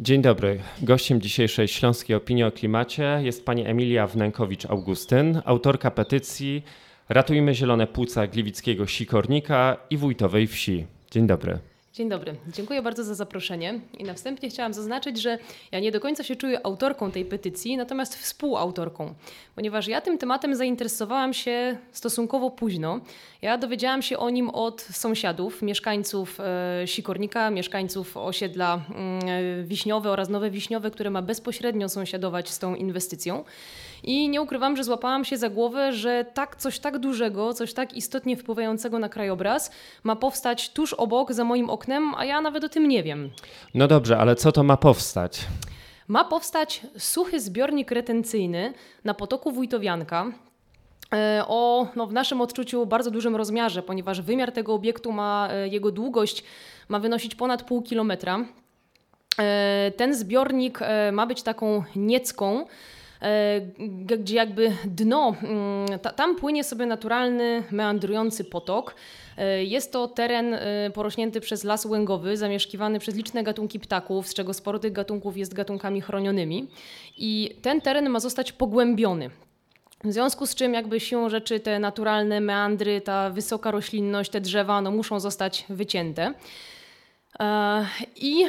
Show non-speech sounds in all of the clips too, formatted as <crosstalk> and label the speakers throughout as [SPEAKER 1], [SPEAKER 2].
[SPEAKER 1] Dzień dobry. Gościem dzisiejszej Śląskiej Opinii o Klimacie jest pani Emilia Wnękowicz-Augustyn, autorka petycji Ratujmy zielone płuca gliwickiego sikornika i wójtowej wsi. Dzień dobry.
[SPEAKER 2] Dzień dobry. Dziękuję bardzo za zaproszenie. I na wstępie chciałam zaznaczyć, że ja nie do końca się czuję autorką tej petycji, natomiast współautorką, ponieważ ja tym tematem zainteresowałam się stosunkowo późno. Ja dowiedziałam się o nim od sąsiadów, mieszkańców e, Sikornika, mieszkańców osiedla mm, Wiśniowe oraz Nowe Wiśniowe, które ma bezpośrednio sąsiadować z tą inwestycją. I nie ukrywam, że złapałam się za głowę, że tak coś tak dużego, coś tak istotnie wpływającego na krajobraz ma powstać tuż obok, za moim oknem, a ja nawet o tym nie wiem.
[SPEAKER 1] No dobrze, ale co to ma powstać?
[SPEAKER 2] Ma powstać suchy zbiornik retencyjny na potoku Wójtowianka, e, o no, w naszym odczuciu bardzo dużym rozmiarze, ponieważ wymiar tego obiektu ma, e, jego długość ma wynosić ponad pół kilometra. E, ten zbiornik ma być taką niecką, gdzie jakby dno, mm, tam płynie sobie naturalny, meandrujący potok. E, jest to teren e, porośnięty przez las łęgowy, zamieszkiwany przez liczne gatunki ptaków, z czego sporo tych gatunków jest gatunkami chronionymi. I ten teren ma zostać pogłębiony. W związku z czym jakby siłą rzeczy te naturalne meandry, ta wysoka roślinność, te drzewa no, muszą zostać wycięte. I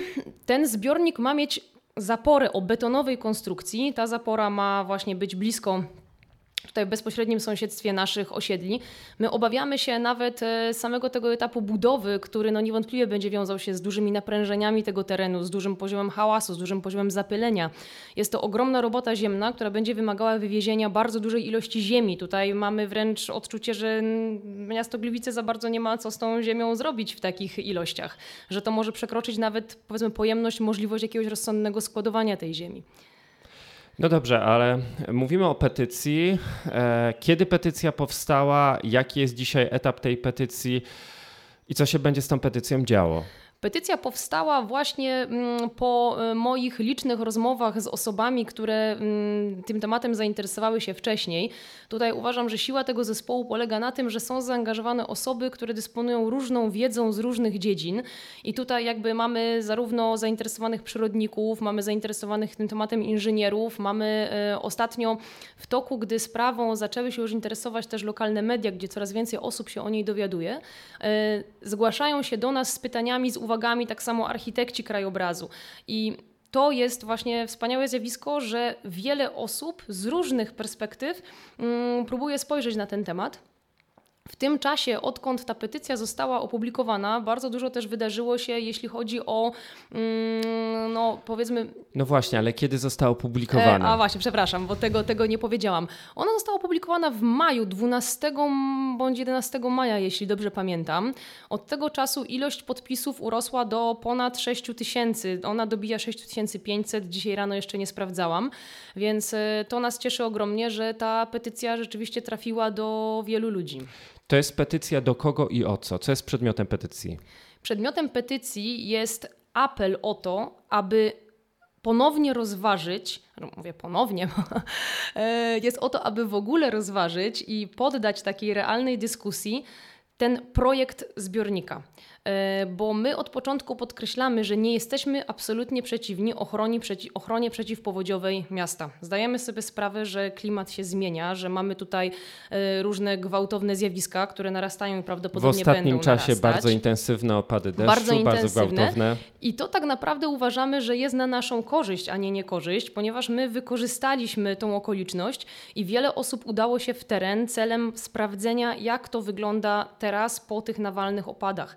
[SPEAKER 2] ten zbiornik ma mieć zaporę o betonowej konstrukcji. Ta zapora ma właśnie być blisko tutaj w bezpośrednim sąsiedztwie naszych osiedli. My obawiamy się nawet e, samego tego etapu budowy, który no niewątpliwie będzie wiązał się z dużymi naprężeniami tego terenu, z dużym poziomem hałasu, z dużym poziomem zapylenia. Jest to ogromna robota ziemna, która będzie wymagała wywiezienia bardzo dużej ilości ziemi. Tutaj mamy wręcz odczucie, że miasto Gliwice za bardzo nie ma co z tą ziemią zrobić w takich ilościach, że to może przekroczyć nawet powiedzmy pojemność, możliwość jakiegoś rozsądnego składowania tej ziemi.
[SPEAKER 1] No dobrze, ale mówimy o petycji. E, kiedy petycja powstała? Jaki jest dzisiaj etap tej petycji? I co się będzie z tą petycją działo?
[SPEAKER 2] Petycja powstała właśnie mm, po e, moich licznych rozmowach z osobami, które mm, tym tematem zainteresowały się wcześniej. Tutaj uważam, że siła tego zespołu polega na tym, że są zaangażowane osoby, które dysponują różną wiedzą z różnych dziedzin. I tutaj jakby mamy zarówno zainteresowanych przyrodników, mamy zainteresowanych tym tematem inżynierów, mamy e, ostatnio w toku, gdy sprawą zaczęły się już interesować też lokalne media, gdzie coraz więcej osób się o niej dowiaduje, e, zgłaszają się do nas z pytaniami, z uwagami, tak samo architekci krajobrazu. I to jest właśnie wspaniałe zjawisko, że wiele osób z różnych perspektyw mm, próbuje spojrzeć na ten temat. W tym czasie, odkąd ta petycja została opublikowana, bardzo dużo też wydarzyło się, jeśli chodzi o, mm, no powiedzmy.
[SPEAKER 1] No właśnie, ale kiedy została opublikowana?
[SPEAKER 2] E, a właśnie, przepraszam, bo tego, tego nie powiedziałam. Ona została opublikowana w maju, 12 bądź 11 maja, jeśli dobrze pamiętam. Od tego czasu ilość podpisów urosła do ponad 6 tysięcy. Ona dobija 6500, dzisiaj rano jeszcze nie sprawdzałam, więc e, to nas cieszy ogromnie, że ta petycja rzeczywiście trafiła do wielu ludzi.
[SPEAKER 1] To jest petycja do kogo i o co? Co jest przedmiotem petycji?
[SPEAKER 2] Przedmiotem petycji jest apel o to, aby ponownie rozważyć, no mówię ponownie, <laughs> e, jest o to, aby w ogóle rozważyć i poddać takiej realnej dyskusji ten projekt zbiornika. E, bo my od początku podkreślamy, że nie jesteśmy absolutnie przeciwni ochronie, przeci ochronie przeciwpowodziowej miasta. Zdajemy sobie sprawę, że klimat się zmienia, że mamy tutaj e, różne gwałtowne zjawiska, które narastają i prawdopodobnie
[SPEAKER 1] będą W ostatnim
[SPEAKER 2] czasie
[SPEAKER 1] narastać. bardzo intensywne opady deszczu, bardzo, intensywne. bardzo gwałtowne.
[SPEAKER 2] I to tak naprawdę uważamy, że jest na naszą korzyść, a nie niekorzyść, ponieważ my wykorzystaliśmy tą okoliczność i wiele osób udało się w teren celem sprawdzenia, jak to wygląda teraz po tych nawalnych opadach.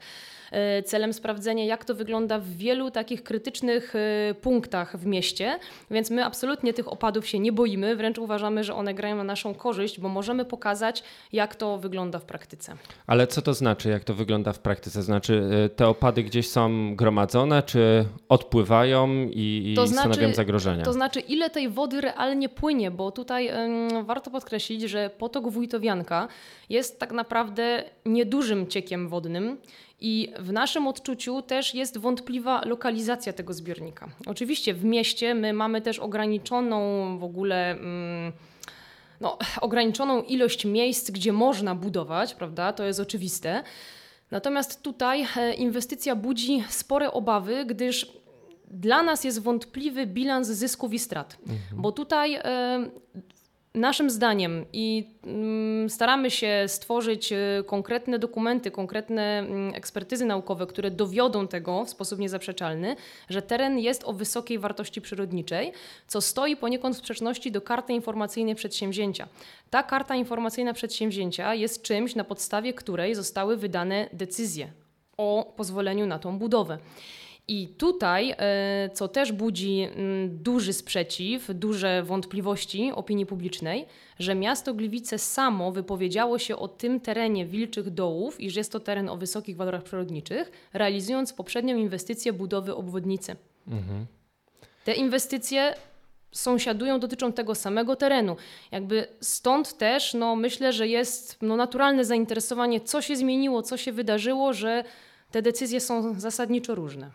[SPEAKER 2] E, celem sprawdzenia, jak to wygląda w wielu takich krytycznych e, punktach w mieście, więc my absolutnie tych opadów się nie boimy, wręcz uważamy, że one grają na naszą korzyść, bo możemy pokazać, jak to wygląda w praktyce.
[SPEAKER 1] Ale co to znaczy, jak to wygląda w praktyce? Znaczy, e, te opady gdzieś są gromadzone, czy odpływają i, i to znaczy, stanowią zagrożenia?
[SPEAKER 2] To znaczy, ile tej wody realnie płynie, bo tutaj warto podkreślić, że potok Wójtowianka jest tak naprawdę niedużym ciekiem wodnym. I w naszym odczuciu też jest wątpliwa lokalizacja tego zbiornika. Oczywiście w mieście my mamy też ograniczoną w ogóle. Mm, no, ograniczoną ilość miejsc, gdzie można budować, prawda? To jest oczywiste. Natomiast tutaj e, inwestycja budzi spore obawy, gdyż dla nas jest wątpliwy bilans zysków i strat, mhm. bo tutaj Naszym zdaniem i mm, staramy się stworzyć y, konkretne dokumenty, konkretne mm, ekspertyzy naukowe, które dowiodą tego w sposób niezaprzeczalny, że teren jest o wysokiej wartości przyrodniczej, co stoi poniekąd w sprzeczności do karty informacyjnej przedsięwzięcia. Ta karta informacyjna przedsięwzięcia jest czymś, na podstawie której zostały wydane decyzje o pozwoleniu na tą budowę. I tutaj, e, co też budzi mm, duży sprzeciw, duże wątpliwości opinii publicznej, że miasto Gliwice samo wypowiedziało się o tym terenie Wilczych Dołów, iż jest to teren o wysokich walorach przyrodniczych, realizując poprzednią inwestycję budowy obwodnicy. Mhm. Te inwestycje sąsiadują, dotyczą tego samego terenu. Jakby stąd też no, myślę, że jest no, naturalne zainteresowanie, co się zmieniło, co się wydarzyło, że te decyzje są zasadniczo różne.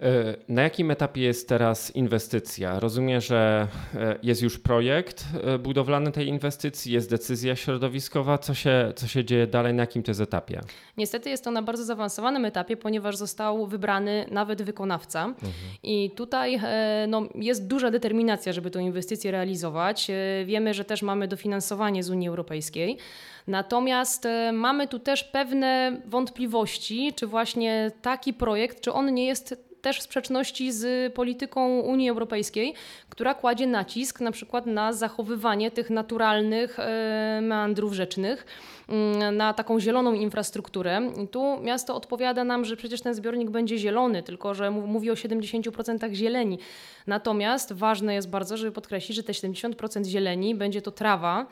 [SPEAKER 1] E, na jakim etapie jest teraz inwestycja? Rozumiem, że e, jest już projekt e, budowlany tej inwestycji, jest decyzja środowiskowa. Co się, co się dzieje dalej, na jakim to jest etapie?
[SPEAKER 2] Niestety jest to na bardzo zaawansowanym etapie, ponieważ został wybrany nawet wykonawca. Mhm. I tutaj no, jest duża determinacja, żeby tę inwestycję realizować. Wiemy, że też mamy dofinansowanie z Unii Europejskiej. Natomiast mamy tu też pewne wątpliwości, czy właśnie taki projekt, czy on nie jest też w sprzeczności z polityką Unii Europejskiej, która kładzie nacisk na przykład na zachowywanie tych naturalnych e, meandrów rzecznych na taką zieloną infrastrukturę. I tu miasto odpowiada nam, że przecież ten zbiornik będzie zielony, tylko że mówi o 70% zieleni. Natomiast ważne jest bardzo, żeby podkreślić, że te 70% zieleni będzie to trawa,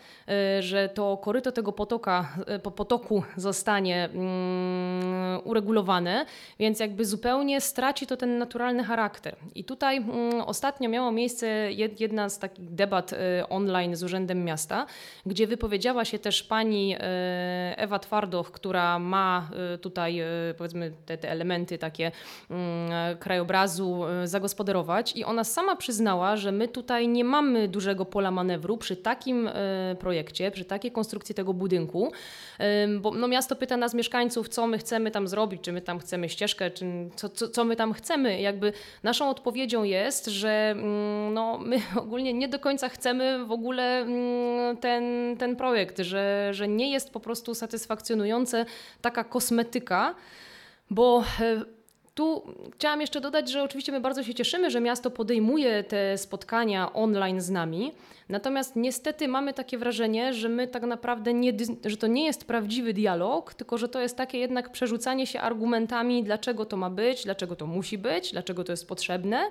[SPEAKER 2] y, że to koryto tego potoka, y, potoku zostanie mm, uregulowane, więc jakby zupełnie straci to ten naturalny charakter. I tutaj mm, ostatnio miało miejsce jedna z takich debat y, online z Urzędem Miasta, gdzie wypowiedziała się też pani Ewa Twardoch, która ma e, tutaj e, powiedzmy te, te elementy takie mm, krajobrazu zagospodarować i ona sama przyznała, że my tutaj nie mamy dużego pola manewru przy takim projekcie, przy takiej konstrukcji tego budynku, bo no, miasto pyta nas mieszkańców, co my chcemy tam zrobić, czy my tam chcemy ścieżkę, czy co, co, co my tam chcemy. Jakby naszą odpowiedzią jest, że mm, no, my <laughs> ogólnie nie do końca chcemy w ogóle mm, ten, ten projekt, że, że nie jest po prostu satysfakcjonujące taka kosmetyka, bo e, tu chciałam jeszcze dodać, że oczywiście my bardzo się cieszymy, że miasto podejmuje te spotkania online z nami, Natomiast niestety mamy takie wrażenie, że my tak naprawdę nie, że to nie jest prawdziwy dialog, tylko że to jest takie jednak przerzucanie się argumentami, dlaczego to ma być, dlaczego to musi być, dlaczego to jest potrzebne.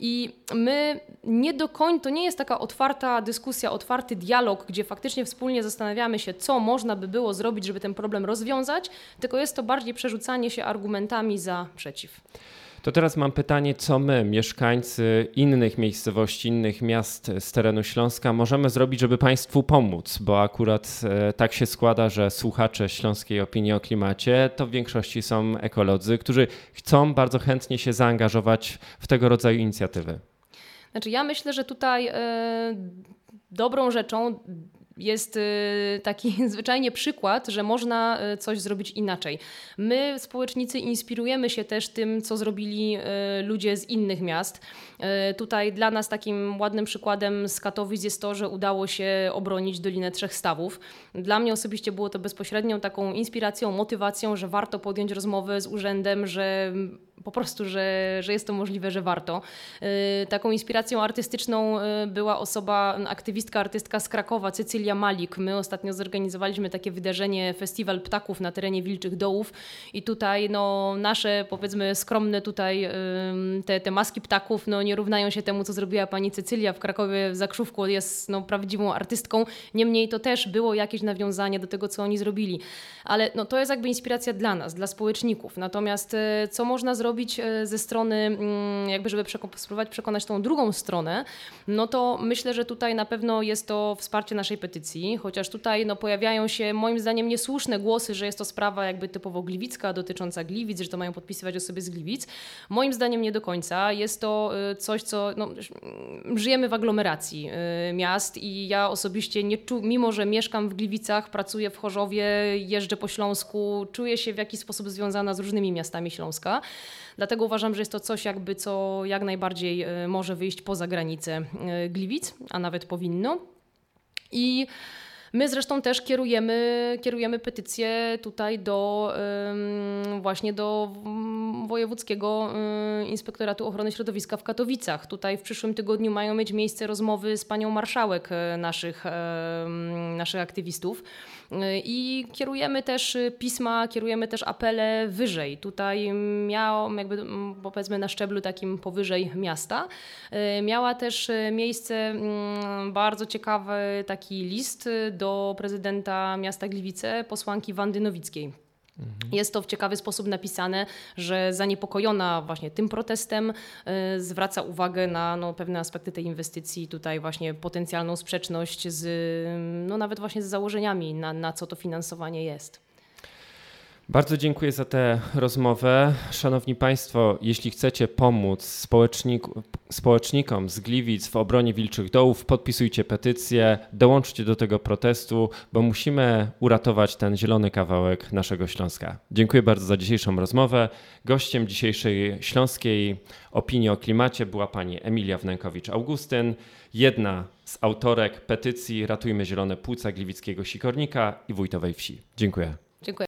[SPEAKER 2] I my nie do końca, to nie jest taka otwarta dyskusja, otwarty dialog, gdzie faktycznie wspólnie zastanawiamy się, co można by było zrobić, żeby ten problem rozwiązać, tylko jest to bardziej przerzucanie się argumentami za przeciw.
[SPEAKER 1] To teraz mam pytanie, co my, mieszkańcy innych miejscowości, innych miast z terenu Śląska, możemy zrobić, żeby Państwu pomóc? Bo akurat e, tak się składa, że słuchacze Śląskiej Opinii o Klimacie to w większości są ekolodzy, którzy chcą bardzo chętnie się zaangażować w tego rodzaju inicjatywy.
[SPEAKER 2] Znaczy, ja myślę, że tutaj yy, dobrą rzeczą jest y, taki <laughs> zwyczajnie przykład, że można y, coś zrobić inaczej. My, społecznicy, inspirujemy się też tym, co zrobili y, ludzie z innych miast. Tutaj dla nas takim ładnym przykładem z Katowic jest to, że udało się obronić Dolinę Trzech Stawów. Dla mnie osobiście było to bezpośrednią taką inspiracją, motywacją, że warto podjąć rozmowę z urzędem, że po prostu, że, że jest to możliwe, że warto. Y, taką inspiracją artystyczną y, była osoba, aktywistka, artystka z Krakowa, Cecylia Malik. My ostatnio zorganizowaliśmy takie wydarzenie, festiwal ptaków na terenie Wilczych Dołów i tutaj no, nasze powiedzmy skromne tutaj te, te maski ptaków no, nie równają się temu, co zrobiła pani Cecylia w Krakowie w Zakrzówku. Jest no, prawdziwą artystką. Niemniej to też było jakieś nawiązanie do tego, co oni zrobili. Ale no, to jest jakby inspiracja dla nas, dla społeczników. Natomiast y, co można zrobić zrobić e, ze strony, mm, jakby żeby spróbować przekonać tą drugą stronę, no to myślę, że tutaj na pewno jest to wsparcie naszej petycji, chociaż tutaj no, pojawiają się moim zdaniem niesłuszne głosy, że jest to sprawa jakby typowo gliwicka, dotycząca Gliwic, że to mają podpisywać osoby z Gliwic. Moim zdaniem nie do końca. Jest to e, coś, co no, żyjemy w aglomeracji e, miast i ja osobiście nie czu, mimo że mieszkam w Gliwicach, pracuję w Chorzowie, jeżdżę po Śląsku, czuję się w jakiś sposób związana z różnymi miastami Śląska. Dlatego uważam, że jest to coś jakby, co jak najbardziej może wyjść poza granice Gliwic, a nawet powinno. I My zresztą też kierujemy, kierujemy petycję tutaj do właśnie do Wojewódzkiego Inspektoratu Ochrony Środowiska w Katowicach. Tutaj w przyszłym tygodniu mają mieć miejsce rozmowy z panią marszałek e, naszych, naszych aktywistów. I kierujemy też pisma, kierujemy też apele wyżej. Tutaj miał, jakby powiedzmy na szczeblu takim powyżej miasta, e, miała też miejsce mm, bardzo ciekawy taki list do prezydenta miasta Gliwice, posłanki Wandy Nowickiej. Mhm. Jest to w ciekawy sposób napisane, że zaniepokojona właśnie tym protestem y, zwraca uwagę na no, pewne aspekty tej inwestycji, tutaj właśnie potencjalną sprzeczność z, no, nawet właśnie z założeniami, na, na co to finansowanie jest.
[SPEAKER 1] Bardzo dziękuję za tę rozmowę. Szanowni Państwo, jeśli chcecie pomóc społecznik, społecznikom z Gliwic w obronie Wilczych Dołów, podpisujcie petycję, dołączcie do tego protestu, bo musimy uratować ten zielony kawałek naszego Śląska. Dziękuję bardzo za dzisiejszą rozmowę. Gościem dzisiejszej śląskiej opinii o klimacie była pani Emilia Wnękowicz-Augustyn, jedna z autorek petycji Ratujmy Zielone Płuca Gliwickiego Sikornika i Wójtowej Wsi. Dziękuję.
[SPEAKER 2] Dziękuję.